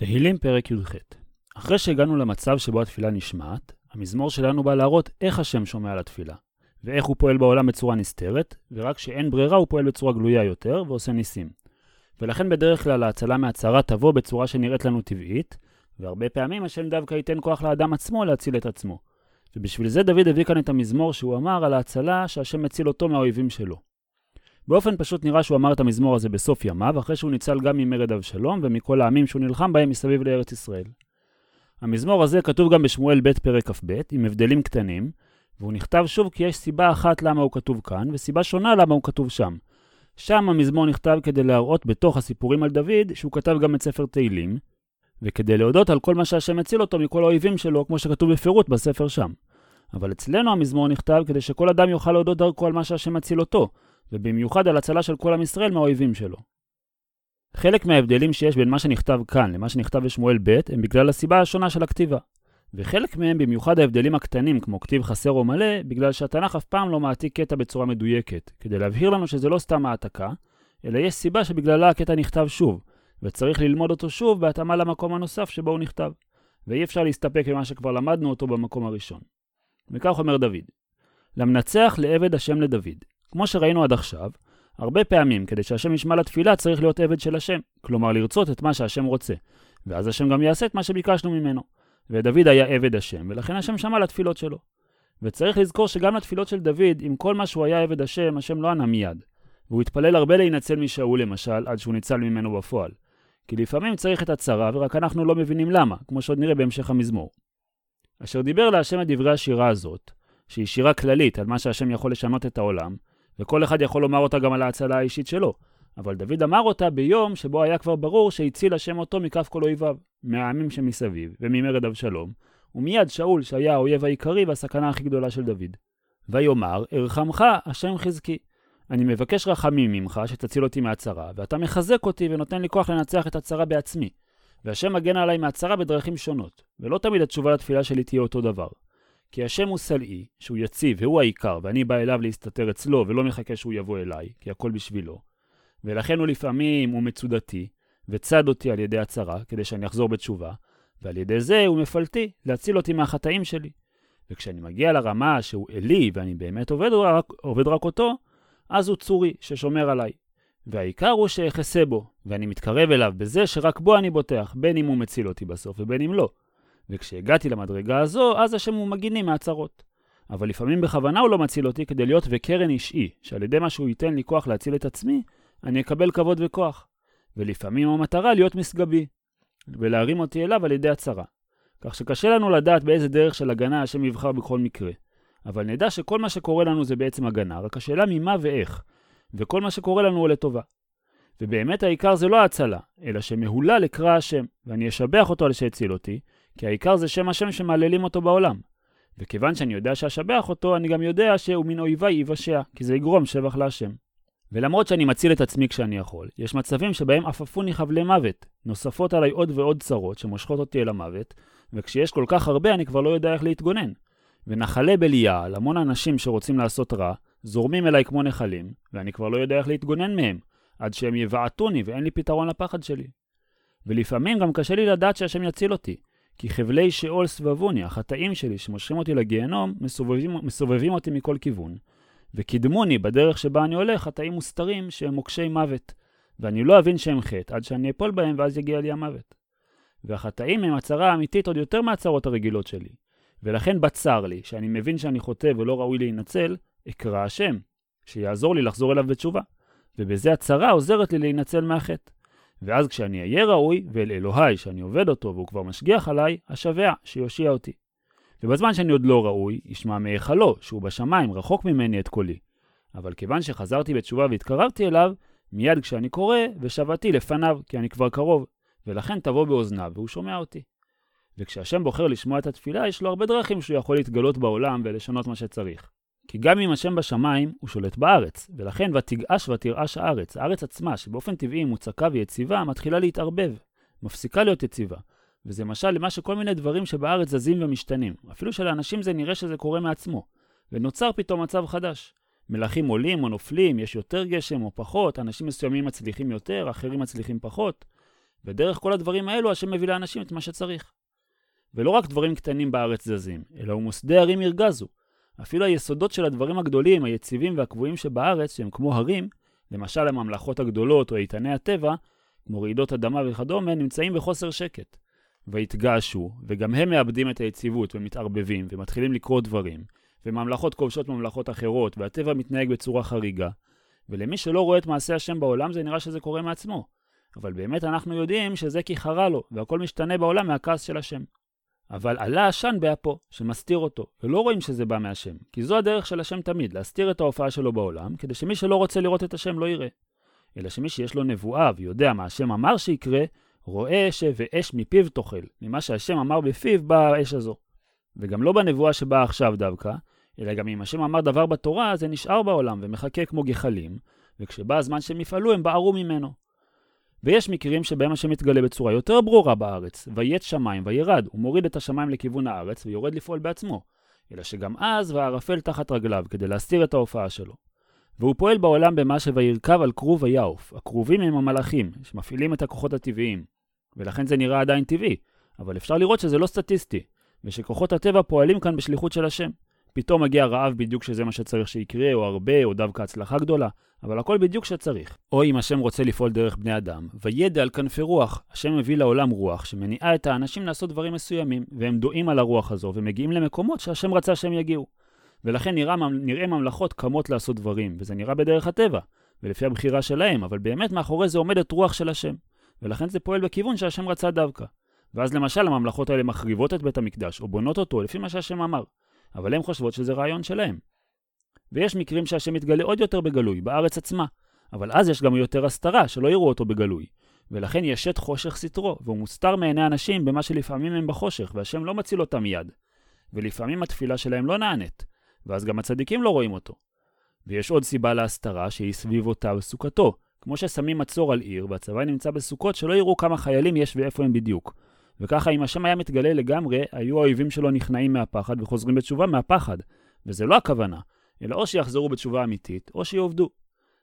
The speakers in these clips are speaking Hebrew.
תהילים פרק י"ח אחרי שהגענו למצב שבו התפילה נשמעת, המזמור שלנו בא להראות איך השם שומע על התפילה, ואיך הוא פועל בעולם בצורה נסתרת, ורק כשאין ברירה הוא פועל בצורה גלויה יותר ועושה ניסים. ולכן בדרך כלל ההצלה מהצרה תבוא בצורה שנראית לנו טבעית, והרבה פעמים השם דווקא ייתן כוח לאדם עצמו להציל את עצמו. ובשביל זה דוד הביא כאן את המזמור שהוא אמר על ההצלה שהשם מציל אותו מהאויבים שלו. באופן פשוט נראה שהוא אמר את המזמור הזה בסוף ימיו, אחרי שהוא ניצל גם ממרד אבשלום ומכל העמים שהוא נלחם בהם מסביב לארץ ישראל. המזמור הזה כתוב גם בשמואל ב' פרק כ"ב, עם הבדלים קטנים, והוא נכתב שוב כי יש סיבה אחת למה הוא כתוב כאן, וסיבה שונה למה הוא כתוב שם. שם המזמור נכתב כדי להראות בתוך הסיפורים על דוד, שהוא כתב גם את ספר תהילים, וכדי להודות על כל מה שהשם הציל אותו מכל האויבים שלו, כמו שכתוב בפירוט בספר שם. אבל אצלנו המזמור נכתב כדי שכל אדם יוכל להודות דרכו על מה שהשם הציל אותו, ובמיוחד על הצלה של כל עם ישראל מהאויבים שלו. חלק מההבדלים שיש בין מה שנכתב כאן למה שנכתב בשמואל ב' הם בגלל הסיבה השונה של הכתיבה. וחלק מהם, במיוחד ההבדלים הקטנים, כמו כתיב חסר או מלא, בגלל שהתנ"ך אף פעם לא מעתיק קטע בצורה מדויקת, כדי להבהיר לנו שזה לא סתם העתקה, אלא יש סיבה שבגללה הקטע נכתב שוב, וצריך ללמוד אותו שוב בהתאמה למקום הנוסף שבו הוא נכתב, ואי אפשר להסתפק במה שכבר למדנו אותו במקום הראשון. וכך אומר דוד: למנצח לעבד השם לדוד. כמו שראינו עד עכשיו, הרבה פעמים כדי שהשם ישמע לתפילה צריך להיות עבד של השם, כלומר לרצות את מה שהשם רוצה, ואז השם גם יעשה את מה שביקשנו ממנו. ודוד היה עבד השם, ולכן השם שמע לתפילות שלו. וצריך לזכור שגם לתפילות של דוד, עם כל מה שהוא היה עבד השם, השם לא ענה מיד. והוא התפלל הרבה להינצל משאול למשל, עד שהוא ניצל ממנו בפועל. כי לפעמים צריך את הצרה, ורק אנחנו לא מבינים למה, כמו שעוד נראה בהמשך המזמור. אשר דיבר להשם את דברי השירה הזאת, שהיא שירה כללית על מה שהשם יכול לשנות את העולם, וכל אחד יכול לומר אותה גם על ההצלה האישית שלו. אבל דוד אמר אותה ביום שבו היה כבר ברור שהציל השם אותו מכף כל אויביו, מהעמים שמסביב, וממרד אבשלום, ומיד שאול שהיה האויב העיקרי והסכנה הכי גדולה של דוד. ויאמר, ארחמך השם חזקי. אני מבקש רחמים ממך שתציל אותי מהצרה, ואתה מחזק אותי ונותן לי כוח לנצח את הצרה בעצמי. והשם מגן עליי מהצרה בדרכים שונות, ולא תמיד התשובה לתפילה שלי תהיה אותו דבר. כי השם הוא סלעי, שהוא יציב והוא העיקר, ואני בא אליו להסתתר אצלו ולא מחכה שהוא יבוא אליי, כי הכל בשבילו. ולכן הוא לפעמים הוא מצודתי, וצד אותי על ידי הצרה, כדי שאני אחזור בתשובה, ועל ידי זה הוא מפלטי, להציל אותי מהחטאים שלי. וכשאני מגיע לרמה שהוא אלי, ואני באמת עובד רק, עובד רק אותו, אז הוא צורי, ששומר עליי. והעיקר הוא שאחסה בו, ואני מתקרב אליו בזה שרק בו אני בוטח, בין אם הוא מציל אותי בסוף ובין אם לא. וכשהגעתי למדרגה הזו, אז השם הוא מגיני מהצרות. אבל לפעמים בכוונה הוא לא מציל אותי כדי להיות וקרן אישי, שעל ידי מה שהוא ייתן לי כוח להציל את עצמי, אני אקבל כבוד וכוח. ולפעמים המטרה להיות מסגבי, ולהרים אותי אליו על ידי הצרה. כך שקשה לנו לדעת באיזה דרך של הגנה השם יבחר בכל מקרה. אבל נדע שכל מה שקורה לנו זה בעצם הגנה, רק השאלה ממה ואיך. וכל מה שקורה לנו הוא לטובה. ובאמת העיקר זה לא ההצלה, אלא שמהולה לקרא השם, ואני אשבח אותו על שהציל אותי, כי העיקר זה שם השם שמהללים אותו בעולם. וכיוון שאני יודע שאשבח אותו, אני גם יודע שהוא מן אויביי יבשע, כי זה יגרום שבח להשם. ולמרות שאני מציל את עצמי כשאני יכול, יש מצבים שבהם עפפוני חבלי מוות, נוספות עליי עוד ועוד צרות שמושכות אותי אל המוות, וכשיש כל כך הרבה אני כבר לא יודע איך להתגונן. ונחלי בליעל, המון אנשים שרוצים לעשות רע, זורמים אליי כמו נחלים, ואני כבר לא יודע איך להתגונן מהם, עד שהם יבעטוני ואין לי פתרון לפחד שלי. ולפעמים גם קשה לי לדעת שהשם יציל אותי, כי חבלי שאול סבבוני, החטאים שלי שמושכים אותי לגיהנום, מסובבים, מסובבים אותי מכל כיוון, וקידמוני בדרך שבה אני הולך חטאים מוסתרים שהם מוקשי מוות, ואני לא אבין שהם חטא עד שאני אפול בהם ואז יגיע לי המוות. והחטאים הם הצרה האמיתית עוד יותר מהצרות הרגילות שלי, ולכן בצר לי, שאני מבין שאני חוטא ולא ראוי להינצל, אקרא השם, שיעזור לי לחזור אליו בתשובה. ובזה הצרה עוזרת לי להינצל מהחטא. ואז כשאני אהיה ראוי, ואל אלוהי שאני עובד אותו והוא כבר משגיח עליי, אשבע, שיושיע אותי. ובזמן שאני עוד לא ראוי, ישמע מהיכלו, שהוא בשמיים, רחוק ממני את קולי. אבל כיוון שחזרתי בתשובה והתקרבתי אליו, מיד כשאני קורא, ושבתי לפניו, כי אני כבר קרוב, ולכן תבוא באוזניו, והוא שומע אותי. וכשהשם בוחר לשמוע את התפילה, יש לו הרבה דרכים שהוא יכול להתגלות בעולם ולשנות מה שצריך. כי גם אם השם בשמיים, הוא שולט בארץ, ולכן ותגעש ותרעש הארץ, הארץ עצמה, שבאופן טבעי מוצקה ויציבה, מתחילה להתערבב, מפסיקה להיות יציבה. וזה משל למה שכל מיני דברים שבארץ זזים ומשתנים. אפילו שלאנשים זה נראה שזה קורה מעצמו. ונוצר פתאום מצב חדש. מלכים עולים או נופלים, יש יותר גשם או פחות, אנשים מסוימים מצליחים יותר, אחרים מצליחים פחות. ודרך כל הדברים האלו השם מביא לאנשים את מה שצריך. ולא רק דברים קטנים בארץ זזים, אלא ומוסדי ערים ירגזו. אפילו היסודות של הדברים הגדולים, היציבים והקבועים שבארץ, שהם כמו הרים, למשל הממלכות הגדולות או איתני הטבע, כמו רעידות אדמה וכדומה, נמצאים בחוסר שקט. ויתגעשו, וגם הם מאבדים את היציבות ומתערבבים ומתחילים לקרות דברים, וממלכות כובשות ממלכות אחרות, והטבע מתנהג בצורה חריגה, ולמי שלא רואה את מעשה השם בעולם זה נראה שזה קורה מעצמו. אבל באמת אנחנו יודעים שזה כי חרה לו, והכל משתנה בעולם מהכעס של השם. אבל עלה עשן באפו, שמסתיר אותו, ולא רואים שזה בא מהשם, כי זו הדרך של השם תמיד, להסתיר את ההופעה שלו בעולם, כדי שמי שלא רוצה לראות את השם לא יראה. אלא שמי שיש לו נבואה ויודע מה השם אמר שיקרה, רואה ואש מפיו תאכל. ממה שהשם אמר בפיו באה האש הזו. וגם לא בנבואה שבאה עכשיו דווקא, אלא גם אם השם אמר דבר בתורה, זה נשאר בעולם ומחכה כמו גחלים, וכשבא הזמן שהם יפעלו, הם בערו ממנו. ויש מקרים שבהם השם מתגלה בצורה יותר ברורה בארץ, ויית שמיים וירד, הוא מוריד את השמיים לכיוון הארץ ויורד לפעול בעצמו. אלא שגם אז והערפל תחת רגליו, כדי להסתיר את ההופעה שלו. והוא פועל בעולם במה שוירכב על כרוב ויעוף. הכרובים הם המלאכים, שמפעילים את הכוחות הטבעיים. ולכן זה נראה עדיין טבעי, אבל אפשר לראות שזה לא סטטיסטי, ושכוחות הטבע פועלים כאן בשליחות של השם. פתאום מגיע רעב בדיוק שזה מה שצריך שיקרה, או הרבה, או דווקא הצלחה גדולה, אבל הכל בדיוק שצריך. או אם השם רוצה לפעול דרך בני אדם, וידע על כנפי רוח, השם מביא לעולם רוח שמניעה את האנשים לעשות דברים מסוימים, והם דועים על הרוח הזו, ומגיעים למקומות שהשם רצה שהם יגיעו. ולכן נראה, נראה ממלכות קמות לעשות דברים, וזה נראה בדרך הטבע, ולפי הבחירה שלהם, אבל באמת מאחורי זה עומדת רוח של השם. ולכן זה פועל בכיוון שהשם רצה דווקא. ואז למשל הממלכות האלה מחריבות את בית המקדש, או בונות אותו לפי מה שהשם אמר. אבל הן חושבות שזה רעיון שלהם. ויש מקרים שהשם מתגלה עוד יותר בגלוי, בארץ עצמה. אבל אז יש גם יותר הסתרה, שלא יראו אותו בגלוי. ולכן ישת חושך סתרו, והוא מוסתר מעיני אנשים במה שלפעמים הם בחושך, והשם לא מציל אותם מיד. ולפעמים התפילה שלהם לא נענית, ואז גם הצדיקים לא רואים אותו. ויש עוד סיבה להסתרה שהיא סביב אותה בסוכתו, כמו ששמים מצור על עיר, והצבא נמצא בסוכות, שלא יראו כמה חיילים יש ואיפה הם בדיוק. וככה אם השם היה מתגלה לגמרי, היו האויבים שלו נכנעים מהפחד וחוזרים בתשובה מהפחד. וזה לא הכוונה, אלא או שיחזרו בתשובה אמיתית, או שיעובדו.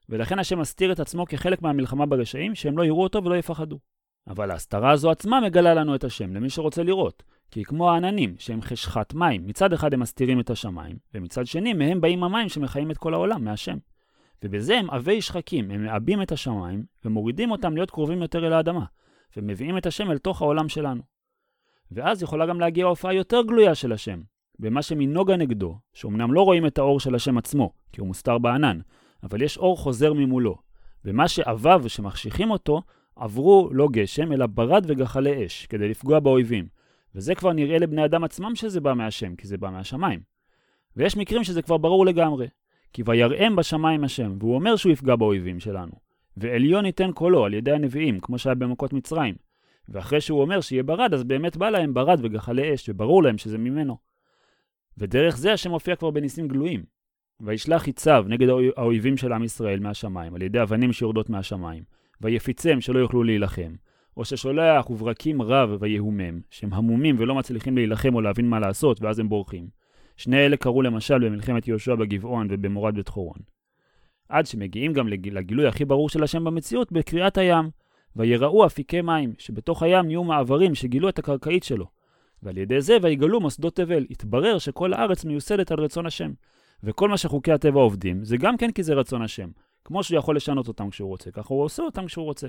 ולכן השם מסתיר את עצמו כחלק מהמלחמה ברשעים, שהם לא יראו אותו ולא יפחדו. אבל ההסתרה הזו עצמה מגלה לנו את השם, למי שרוצה לראות. כי כמו העננים, שהם חשכת מים, מצד אחד הם מסתירים את השמיים, ומצד שני מהם באים המים שמחיים את כל העולם, מהשם. ובזה הם עבי שחקים, הם מעבים את השמיים, ומורידים אותם להיות קרובים יותר אל האדמה, ומביאים את השם אל תוך העולם שלנו. ואז יכולה גם להגיע הופעה יותר גלויה של השם, במה שמנוגה נגדו, שאומנם לא רואים את האור של השם עצמו, כי הוא מוסתר בענן, אבל יש אור חוזר ממולו. ומה שאביו שמחשיכים אותו, עברו לא גשם, אלא ברד וגחלי אש, כדי לפגוע באויבים. וזה כבר נראה לבני אדם עצמם שזה בא מהשם, כי זה בא מהשמיים. ויש מקרים שזה כבר ברור לגמרי. כי ויראם בשמיים השם, והוא אומר שהוא יפגע באויבים שלנו. ועליון ייתן קולו על ידי הנביאים, כמו שהיה במכות מצרים. ואחרי שהוא אומר שיהיה ברד, אז באמת בא להם ברד וגחלי אש, וברור להם שזה ממנו. ודרך זה השם מופיע כבר בניסים גלויים. וישלח יצב נגד האויבים של עם ישראל מהשמיים, על ידי אבנים שיורדות מהשמיים, ויפיצם שלא יוכלו להילחם. או ששולח וברקים רב ויהומם, שהם המומים ולא מצליחים להילחם או להבין מה לעשות, ואז הם בורחים. שני אלה קרו למשל במלחמת יהושע בגבעון ובמורד בית חורון. עד שמגיעים גם לגילוי הכי ברור של השם במציאות בקריאת הים. ויראו אפיקי מים, שבתוך הים נהיו מעברים שגילו את הקרקעית שלו. ועל ידי זה ויגלו מוסדות תבל. התברר שכל הארץ מיוסדת על רצון השם. וכל מה שחוקי הטבע עובדים, זה גם כן כי זה רצון השם. כמו שהוא יכול לשנות אותם כשהוא רוצה, ככה הוא עושה אותם כשהוא רוצה.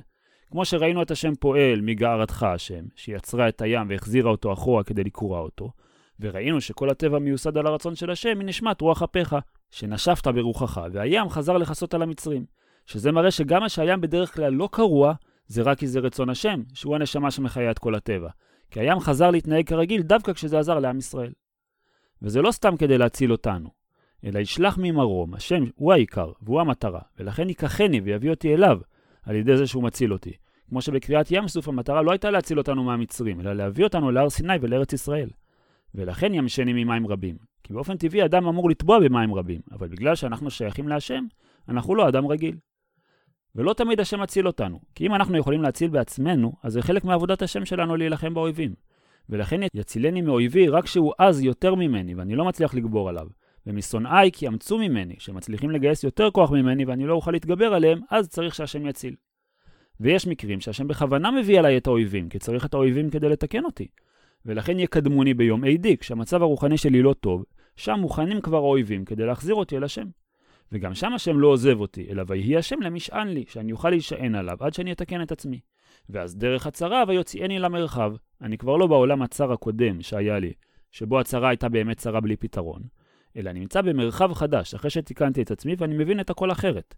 כמו שראינו את השם פועל מגערתך השם, שיצרה את הים והחזירה אותו אחורה כדי לקרוע אותו, וראינו שכל הטבע מיוסד על הרצון של השם מנשמת רוח אפיך, שנשפת ברוחך, והים חזר לכסות על המצרים. שזה מראה שגם מה שהים בדרך כלל לא קרוע, זה רק כי זה רצון השם, שהוא הנשמה שמחיה את כל הטבע. כי הים חזר להתנהג כרגיל דווקא כשזה עזר לעם ישראל. וזה לא סתם כדי להציל אותנו, אלא ישלח ממרום, השם הוא העיקר, והוא המטרה, ולכן ייקחני ויביא אותי אליו, על ידי זה שהוא מציל אותי. כמו שבקריאת ים סוף המטרה לא הייתה להציל אותנו מהמצרים, אלא להביא אותנו להר סיני ולארץ ישראל. ולכן ימשני ממים רבים. כי באופן טבעי אדם אמור לטבוע במים רבים, אבל בגלל שאנחנו שייכים להשם, אנחנו לא אדם רגיל. ולא תמיד השם מציל אותנו, כי אם אנחנו יכולים להציל בעצמנו, אז זה חלק מעבודת השם שלנו להילחם באויבים. ולכן יצילני מאויבי רק שהוא עז יותר ממני, ואני לא מצליח לגבור עליו. ומשונאי כי ימצאו ממני, שמצליחים לגייס יותר כוח ממני ואני לא אוכל להתגבר עליהם, אז צריך שהשם יציל. ויש מקרים שהשם בכוונה מביא עליי את האויבים, כי צריך את האויבים כדי לתקן אותי. ולכן יקדמוני ביום AD, כשהמצב הרוחני שלי לא טוב, שם מוכנים כבר האויבים כדי להחזיר אותי אל השם. וגם שם השם לא עוזב אותי, אלא ויהי השם למשען לי, שאני אוכל להישען עליו עד שאני אתקן את עצמי. ואז דרך הצרה ויוציאני למרחב. אני כבר לא בעולם הצר הקודם שהיה לי, שבו הצרה הייתה באמת צרה בלי פתרון, אלא נמצא במרחב חדש, אחרי שתיקנתי את עצמי ואני מבין את הכל אחרת.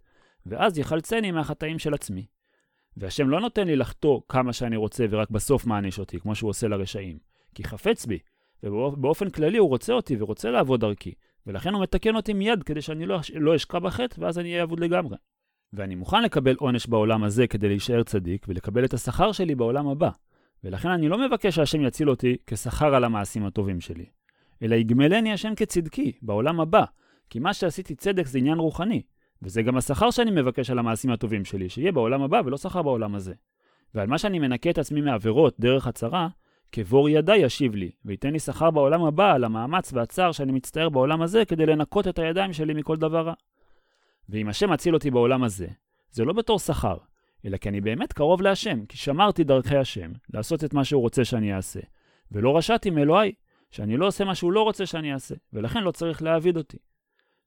ואז יחלצני מהחטאים של עצמי. והשם לא נותן לי לחטוא כמה שאני רוצה ורק בסוף מעניש אותי, כמו שהוא עושה לרשעים. כי חפץ בי, ובאופן כללי הוא רוצה אותי ורוצה לעבוד דרכי, ולכן הוא מתקן אותי מיד כדי שאני לא, לא אשקע בחטא ואז אני אהיה אבוד לגמרי. ואני מוכן לקבל עונש בעולם הזה כדי להישאר צדיק ולקבל את השכר שלי בעולם הבא. ולכן אני לא מבקש שהשם יציל אותי כשכר על המעשים הטובים שלי, אלא יגמלני השם כצדקי בעולם הבא, כי מה שעשיתי צדק זה עניין רוחני, וזה גם השכר שאני מבקש על המעשים הטובים שלי, שיהיה בעולם הבא ולא שכר בעולם הזה. ועל מה שאני מנקה את עצמי מעבירות דרך הצרה, כבור ידי ישיב לי, וייתן לי שכר בעולם הבא על המאמץ והצער שאני מצטער בעולם הזה כדי לנקות את הידיים שלי מכל דבר רע. ואם השם מציל אותי בעולם הזה, זה לא בתור שכר, אלא כי אני באמת קרוב להשם, כי שמרתי דרכי השם, לעשות את מה שהוא רוצה שאני אעשה, ולא רשעתי מאלוהי, שאני לא עושה מה שהוא לא רוצה שאני אעשה, ולכן לא צריך להעביד אותי.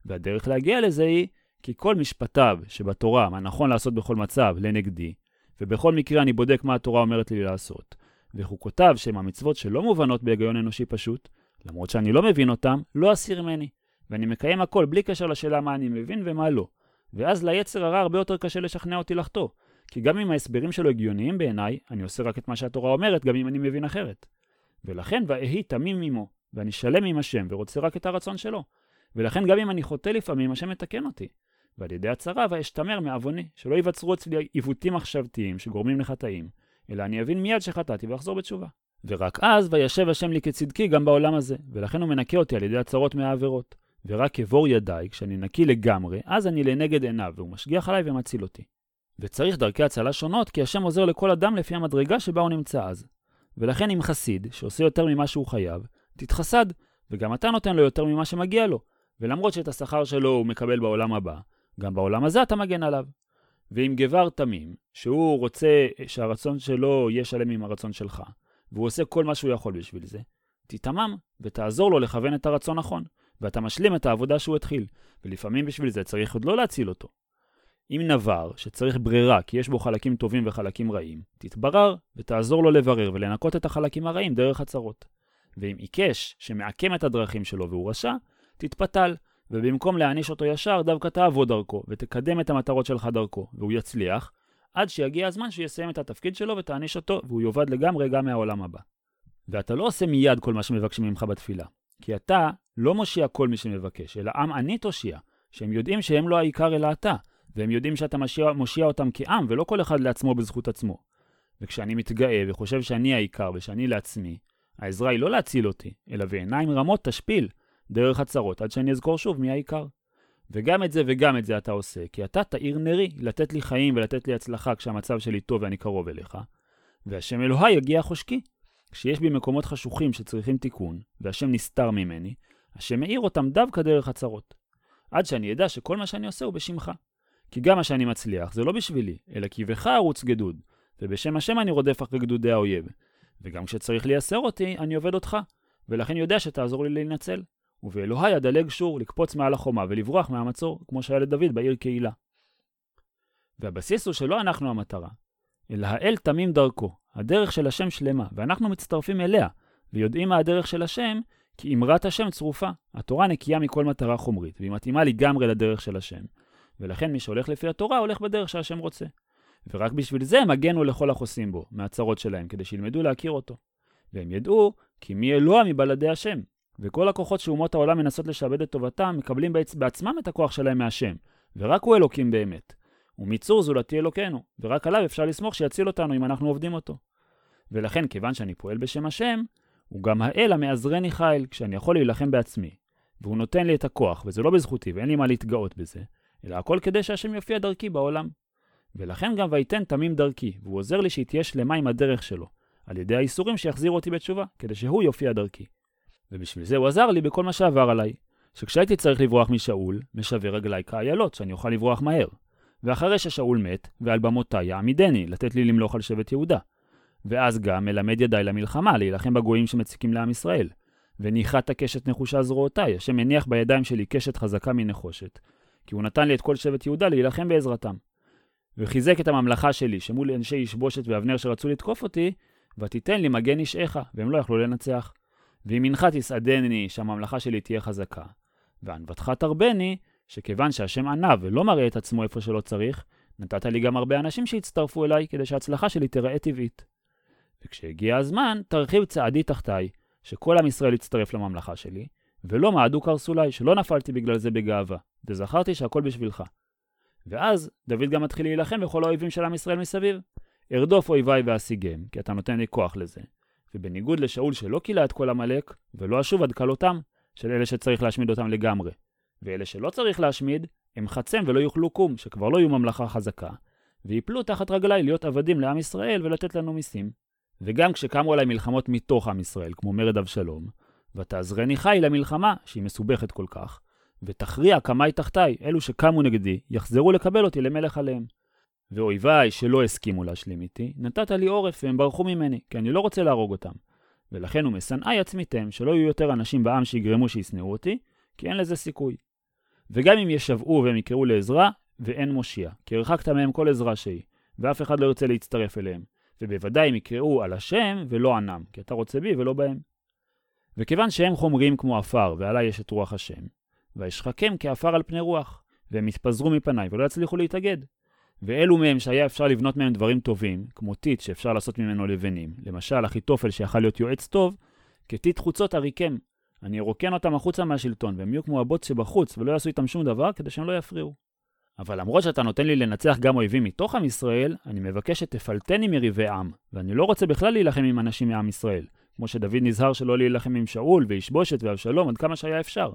והדרך להגיע לזה היא, כי כל משפטיו שבתורה, מה נכון לעשות בכל מצב, לנגדי, ובכל מקרה אני בודק מה התורה אומרת לי לעשות, וחוקותיו שהן המצוות שלא מובנות בהיגיון אנושי פשוט, למרות שאני לא מבין אותם, לא אסיר ממני, ואני מקיים הכל בלי קשר לשאלה מה אני מבין ומה לא. ואז ליצר הרע הרבה יותר קשה לשכנע אותי לחטוא, כי גם אם ההסברים שלו הגיוניים בעיניי, אני עושה רק את מה שהתורה אומרת, גם אם אני מבין אחרת. ולכן ואהי תמים עמו, ואני שלם עם השם, ורוצה רק את הרצון שלו. ולכן גם אם אני חוטא לפעמים, השם מתקן אותי. ועל ידי הצרה ואשתמר מעווני, שלא ייווצרו אצלי עיוותים מחשבתיים שגורמים לחטאים, אלא אני אבין מיד שחטאתי ואחזור בתשובה. ורק אז וישב השם לי כצדקי גם בעולם הזה, ולכן הוא מנקה אותי על ידי הצרות מהעבירות. ורק אבור ידיי, כשאני נקי לגמרי, אז אני לנגד עיניו, והוא משגיח עליי ומציל אותי. וצריך דרכי הצלה שונות, כי השם עוזר לכל אדם לפי המדרגה שבה הוא נמצא אז. ולכן אם חסיד, שעושה יותר ממה שהוא חייב, תתחסד, וגם אתה נותן לו יותר ממה שמגיע לו. ולמרות שאת השכר שלו הוא מקבל בעולם הבא, גם בעולם הזה אתה מגן עליו. ואם גבר תמים, שהוא רוצה שהרצון שלו יהיה שלם עם הרצון שלך, והוא עושה כל מה שהוא יכול בשביל זה, תתמם ותעזור לו לכוון את הרצון נכון, ואתה משלים את העבודה שהוא התחיל, ולפעמים בשביל זה צריך עוד לא להציל אותו. אם נבר, שצריך ברירה כי יש בו חלקים טובים וחלקים רעים, תתברר ותעזור לו לברר ולנקות את החלקים הרעים דרך הצרות. ואם עיקש, שמעקם את הדרכים שלו והוא רשע, תתפתל, ובמקום להעניש אותו ישר, דווקא תעבוד דרכו, ותקדם את המטרות שלך דרכו, והוא יצליח, עד שיגיע הזמן שהוא יסיים את התפקיד שלו ותעניש אותו, והוא יאבד לגמרי גם מהעולם הבא. ואתה לא עושה מיד כל מה שמבקשים ממך בתפילה, כי אתה לא מושיע כל מי שמבקש, אלא עם אני תושיע, שהם יודעים שהם לא העיקר אלא אתה, והם יודעים שאתה מושיע, מושיע אותם כעם, ולא כל אחד לעצמו בזכות עצמו. וכשאני מתגאה וחושב שאני העיקר ושאני לעצמי, העזרה היא לא להציל אותי, אלא בעיניים רמות תשפיל, דרך הצרות, עד שאני אזכור שוב מי העיקר. וגם את זה וגם את זה אתה עושה, כי אתה תאיר נרי, לתת לי חיים ולתת לי הצלחה כשהמצב שלי טוב ואני קרוב אליך. והשם אלוהי יגיע חושקי. כשיש בי מקומות חשוכים שצריכים תיקון, והשם נסתר ממני, השם מאיר אותם דווקא דרך הצרות. עד שאני אדע שכל מה שאני עושה הוא בשמך. כי גם מה שאני מצליח זה לא בשבילי, אלא כי בך ערוץ גדוד, ובשם השם אני רודף אחרי גדודי האויב. וגם כשצריך לייסר אותי, אני עובד אותך, ולכן יודע שתעזור לי להינצל. ובאלוהי אדלג שור לקפוץ מעל החומה ולברוח מהמצור, כמו שהיה לדוד בעיר קהילה. והבסיס הוא שלא אנחנו המטרה, אלא האל תמים דרכו, הדרך של השם שלמה, ואנחנו מצטרפים אליה, ויודעים מה הדרך של השם, כי אמרת השם צרופה. התורה נקייה מכל מטרה חומרית, והיא מתאימה לגמרי לדרך של השם. ולכן מי שהולך לפי התורה הולך בדרך שהשם רוצה. ורק בשביל זה הם הגנו לכל החוסים בו, מהצרות שלהם, כדי שילמדו להכיר אותו. והם ידעו כי מי אלוה מבלעדי השם. וכל הכוחות שאומות העולם מנסות לשעבד את טובתם, מקבלים בעצ... בעצמם את הכוח שלהם מהשם. ורק הוא אלוקים באמת. ומיצור זולתי אלוקינו, ורק עליו אפשר לסמוך שיציל אותנו אם אנחנו עובדים אותו. ולכן, כיוון שאני פועל בשם השם, הוא גם האל המעזרני חיל, כשאני יכול להילחם בעצמי. והוא נותן לי את הכוח, וזה לא בזכותי, ואין לי מה להתגאות בזה, אלא הכל כדי שהשם יופיע דרכי בעולם. ולכן גם ויתן תמים דרכי, והוא עוזר לי שהיא תהיה שלמה עם הדרך שלו, על ידי האיסורים שיחזירו אותי בתשובה, כדי שהוא יופיע דרכי. ובשביל זה הוא עזר לי בכל מה שעבר עליי, שכשהייתי צריך לברוח משאול, משווה רגליי כאיילות, שאני אוכל לברוח מהר. ואחרי ששאול מת, ועל במותי יעמידני, לתת לי למלוך על שבט יהודה. ואז גם מלמד ידיי למלחמה, להילחם בגויים שמציקים לעם ישראל. וניחת הקשת נחושה זרועותיי, השם הניח בידיים שלי קשת חזקה מנחושת. כי הוא נתן לי את כל שבט יהודה להילחם בעזרתם. וחיזק את הממלכה שלי, שמול אנשי ישבושת ואבנר שרצו לתקוף אותי, ותיתן לי מגן אישך, והם לא יכלו לנצח. וימינך תסעדני, שהממלכה שלי תהיה חזקה. וענוותך תרבני, שכיוון שהשם ענה ולא מראה את עצמו איפה שלא צריך, נתת לי גם הרבה אנשים שיצטרפו אליי, כדי שההצלחה שלי תיראה טבעית. וכשהגיע הזמן, תרחיב צעדי תחתיי, שכל עם ישראל יצטרף לממלכה שלי, ולא מעדו קרסולי, שלא נפלתי בגלל זה בגאווה, וזכרתי שהכל בשבילך. ואז דוד גם מתחיל להילחם בכל האויבים של עם ישראל מסביב. ארדוף אויביי ואשיגם, כי אתה נותן לי כוח לזה. ובניגוד לשאול שלא כילה את כל עמלק, ולא אשוב עד כלותם, של אלה שצריך להשמיד אותם לגמרי. ואלה שלא צריך להשמיד, הם חצם ולא יאכלו קום, שכבר לא יהיו ממלכה חזקה, ויפלו תחת רגליי להיות עבדים לעם ישראל ולתת לנו מיסים. וגם כשקמו עליי מלחמות מתוך עם ישראל, כמו מרד אבשלום, ותעזרני חי למלחמה, שהיא מסובכת כל כך, ותכריע קמי תחתיי, אלו שקמו נגדי, יחזרו לקבל אותי למלך עליהם. ואויביי שלא הסכימו להשלים איתי, נתת לי עורף והם ברחו ממני, כי אני לא רוצה להרוג אותם. ולכן ומשנאי עצמיתם, שלא יהיו יותר אנשים בעם שיגרמו שישנאו אותי, כי אין לזה סיכוי. וגם אם ישבעו והם יקראו לעזרה, ואין מושיע, כי הרחקת מהם כל עזרה שהיא, ואף אחד לא ירצה להצטרף אליהם. ובוודאי הם יקראו על השם ולא ענם, כי אתה רוצה בי ולא בהם. וכיוון שהם חומריים כמו עפר, ועלי יש את רוח השם, ואשחקם כעפר על פני רוח, והם יתפזרו מפניי ולא יצליחו להתאגד. ואלו מהם שהיה אפשר לבנות מהם דברים טובים, כמו טיט שאפשר לעשות ממנו לבנים, למשל אחיתופל שיכל להיות יועץ טוב, כטיט חוצות עריקם. אני ארוקן אותם החוצה מהשלטון, והם יהיו כמו הבוץ שבחוץ, ולא יעשו איתם שום דבר כדי שהם לא יפריעו. אבל למרות שאתה נותן לי לנצח גם אויבים מתוך עם ישראל, אני מבקש שתפלטני מריבי עם, ואני לא רוצה בכלל להילחם עם אנשים מעם ישראל, כמו שדוד נזהר שלא להילחם עם שאול וישבושת ואבשלום עד כמה שהיה אפשר.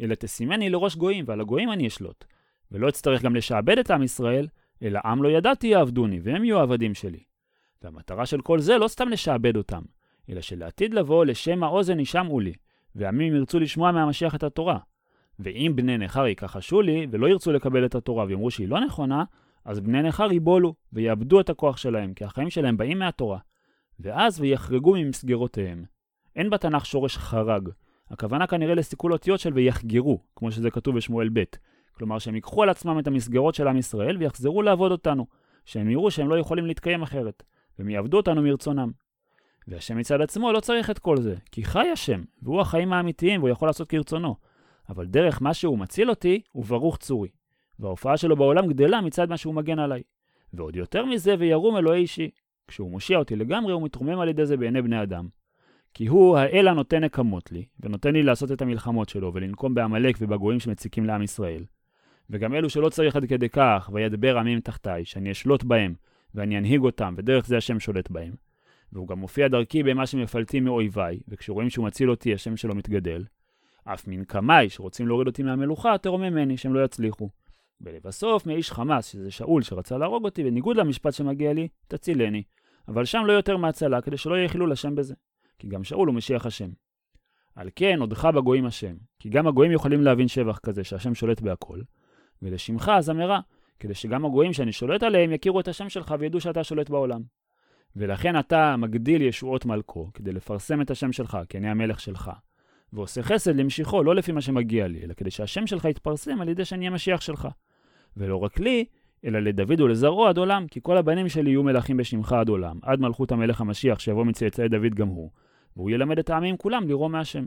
אלא תשימני לראש גויים, ועל הגויים אני אשלוט. ולא אצטרך גם לשעבד את עם ישראל, אלא עם לא ידעתי יעבדוני, והם יהיו העבדים שלי. והמטרה של כל זה לא סתם לשעבד אותם, אלא שלעתיד לבוא לשם האוזן ישמעו לי, ועמים ירצו לשמוע מהמשיח את התורה. ואם בני נכר יכחשו לי, ולא ירצו לקבל את התורה ויאמרו שהיא לא נכונה, אז בני נכר ייבולו, ויאבדו את הכוח שלהם, כי החיים שלהם באים מהתורה. ואז ויחרגו ממסגרותיהם. אין בתנ"ך שורש חרג. הכוונה כנראה לסיכול אותיות של ויחגרו, כמו שזה כתוב בשמואל ב', כלומר שהם ייקחו על עצמם את המסגרות של עם ישראל ויחזרו לעבוד אותנו, שהם יראו שהם לא יכולים להתקיים אחרת, והם יעבדו אותנו מרצונם. והשם מצד עצמו לא צריך את כל זה, כי חי השם, והוא החיים האמיתיים והוא יכול לעשות כרצונו. אבל דרך מה שהוא מציל אותי, הוא ברוך צורי. וההופעה שלו בעולם גדלה מצד מה שהוא מגן עליי. ועוד יותר מזה, וירום אלוהי אישי. כשהוא מושיע אותי לגמרי, הוא מתרומם על ידי זה בעיני בני אדם. כי הוא האל הנותן נקמות לי, ונותן לי לעשות את המלחמות שלו, ולנקום בעמלק ובגויים שמציקים לעם ישראל. וגם אלו שלא צריך עד כדי כך, וידבר עמים תחתיי, שאני אשלוט בהם, ואני אנהיג אותם, ודרך זה השם שולט בהם. והוא גם מופיע דרכי במה שמפלטים מאויביי, וכשרואים שהוא מציל אותי, השם שלו מתגדל. אף מנקמיי שרוצים להוריד אותי מהמלוכה, תרום ממני, שהם לא יצליחו. ולבסוף, מאיש חמאס, שזה שאול שרצה להרוג אותי, בניגוד למשפט שמגיע לי, תצילני. אבל שם לא יותר מהצלה, כדי שלא יהיה חילול השם בזה. כי גם שאול הוא משיח השם. על כן, עודך בגויים השם. כי גם הגויים יכולים להבין שבח כזה, שהשם שולט בהכל, ולשמך הזמרה, כדי שגם הגויים שאני שולט עליהם יכירו את השם שלך וידעו שאתה שולט בעולם. ולכן אתה מגדיל ישועות מלכו, כדי לפרסם את השם שלך, כי אני המלך שלך. ועושה חסד למשיכו, לא לפי מה שמגיע לי, אלא כדי שהשם שלך יתפרסם על ידי שאני אהיה משיח שלך. ולא רק לי, אלא לדוד ולזרעו עד עולם, כי כל הבנים שלי יהיו מלכים בשמך עד עולם, עד מלכות המלך המשיח שיבוא מצאצאי דוד גם הוא, והוא ילמד את העמים כולם לרום מהשם.